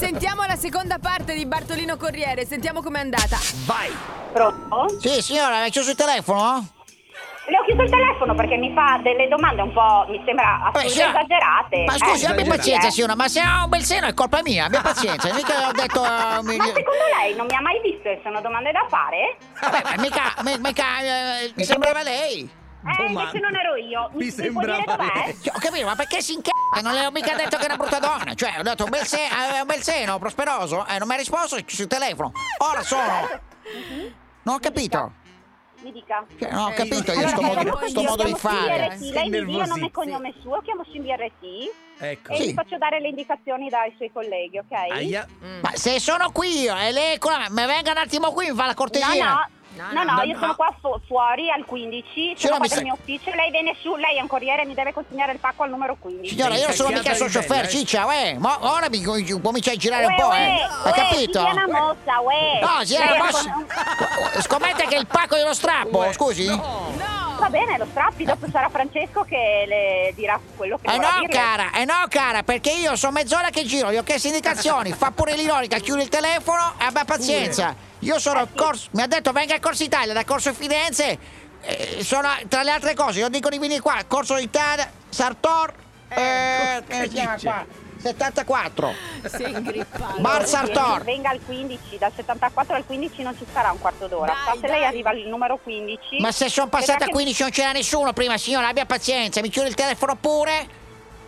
Sentiamo la seconda parte di Bartolino Corriere, sentiamo com'è andata. Vai! Pronto? Sì, signora, l'hai chiuso il telefono? Le ho chiuso il telefono perché mi fa delle domande un po', mi sembra assolutamente signora, esagerate. Ma scusi, Eh, abbi esagerate. pazienza, signora, ma se ha un bel seno è colpa mia, abbia pazienza. Mica ho detto. eh, mi- Ma secondo lei non mi ha mai visto e sono domande da fare? Vabbè, ma mica, mi- mica, eh, mi sembrava lei. Eh, invece non ero io. Mi mi sembrava. Cioè, ho capito, ma perché si incazza? Non le ho mica detto che è una brutta donna. Cioè, ho detto un bel, se- eh, un bel seno, prosperoso. Eh, non mi ha risposto sul telefono. Ora sono. Non ho capito. Mi dica. Cioè, non ho Eh, capito io sto modo, io, sto modo di fare. Sei Lei mi dia nome e cognome suo, chiamo IRT Ecco. e Sì. gli faccio dare le indicazioni dai suoi colleghi, ok? Aia. Ma se sono qui io e lei, con la- mi venga un attimo qui, mi fa la No, cortesia. no, No, no, no, no, no, io no. sono qua fu- fuori al 15, Signora, sono qua sa- nel mio ufficio, lei viene su, lei è un corriere, mi deve consegnare il pacco al numero 15. Signora, io non sono mica il suo chauffeur, eh. ciccia, eh. Ma ora mi com- comincia a girare un Uè, po', uè, eh. Hai uè, capito? si chiama mossa, uè. No, si era Lei è mossa. con- Scommette che è il pacco dello strappo, Uè, scusi? no. Va bene, lo strappi, dopo sarà Francesco che le dirà quello che Eh no, dirle. cara, eh no, cara, perché io sono mezz'ora che giro, gli ho chiesto indicazioni, fa pure l'ironica, chiude il telefono e abbia pazienza. Io sono al corso, mi ha detto venga a Corso Italia, da Corso Firenze, eh, sono tra le altre cose, io dico di venire qua, Corso Italia, Sartor, eh, chiama dice? qua? 74. Sei ingrippato. Bar Sartor. Venga al 15, dal 74 al 15 non ci sarà un quarto d'ora. Dai, se dai. lei arriva al numero 15. Ma se sono passata a che- 15 non c'era nessuno prima, signora, abbia pazienza, mi chiude il telefono pure.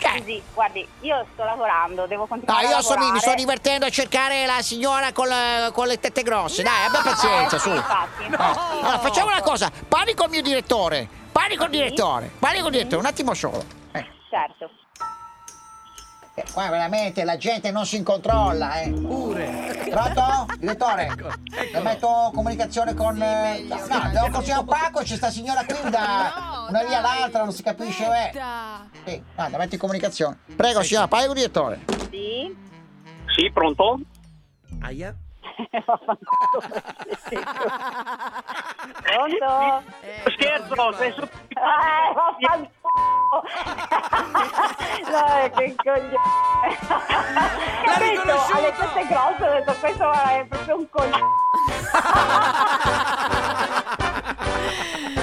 Cioè, Scusi, guardi, io sto lavorando, devo no, continuare a io sto- mi, mi sto divertendo a cercare la signora con, le- con le tette grosse. Dai, abbia pazienza, Eh, su. sì, infatti, Eh, infatti. Allora, facciamo una cosa, parli col mio direttore. Parli col direttore, parli col direttore, un attimo solo. Eh, Certo. Qua veramente la gente non si incontrolla, eh. Pure. Pronto? Direttore? Ecco, ecco. metto comunicazione con. eh, meglio, no, sì. devo un pacco, c'è sta signora qui da No, una via all'altra, non si capisce, eh. Sì, guarda, metti in comunicazione. Prego, signora, parli con il direttore. Sì. Sì, pronto? Aia. Pronto? Eh, Scherzo, sei su... Eh, vaffanculo! no, che coglione! L'ha Ho detto, riconosciuto! alle teste grosse, ho detto, questo è proprio un coglione!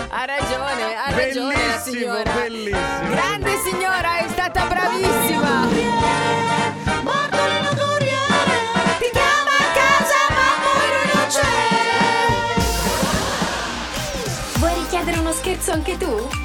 Ha ragione, ha ragione la Bellissimo, signora. bellissimo. Grande signora, è stata bravissima. Scherzo anche tu?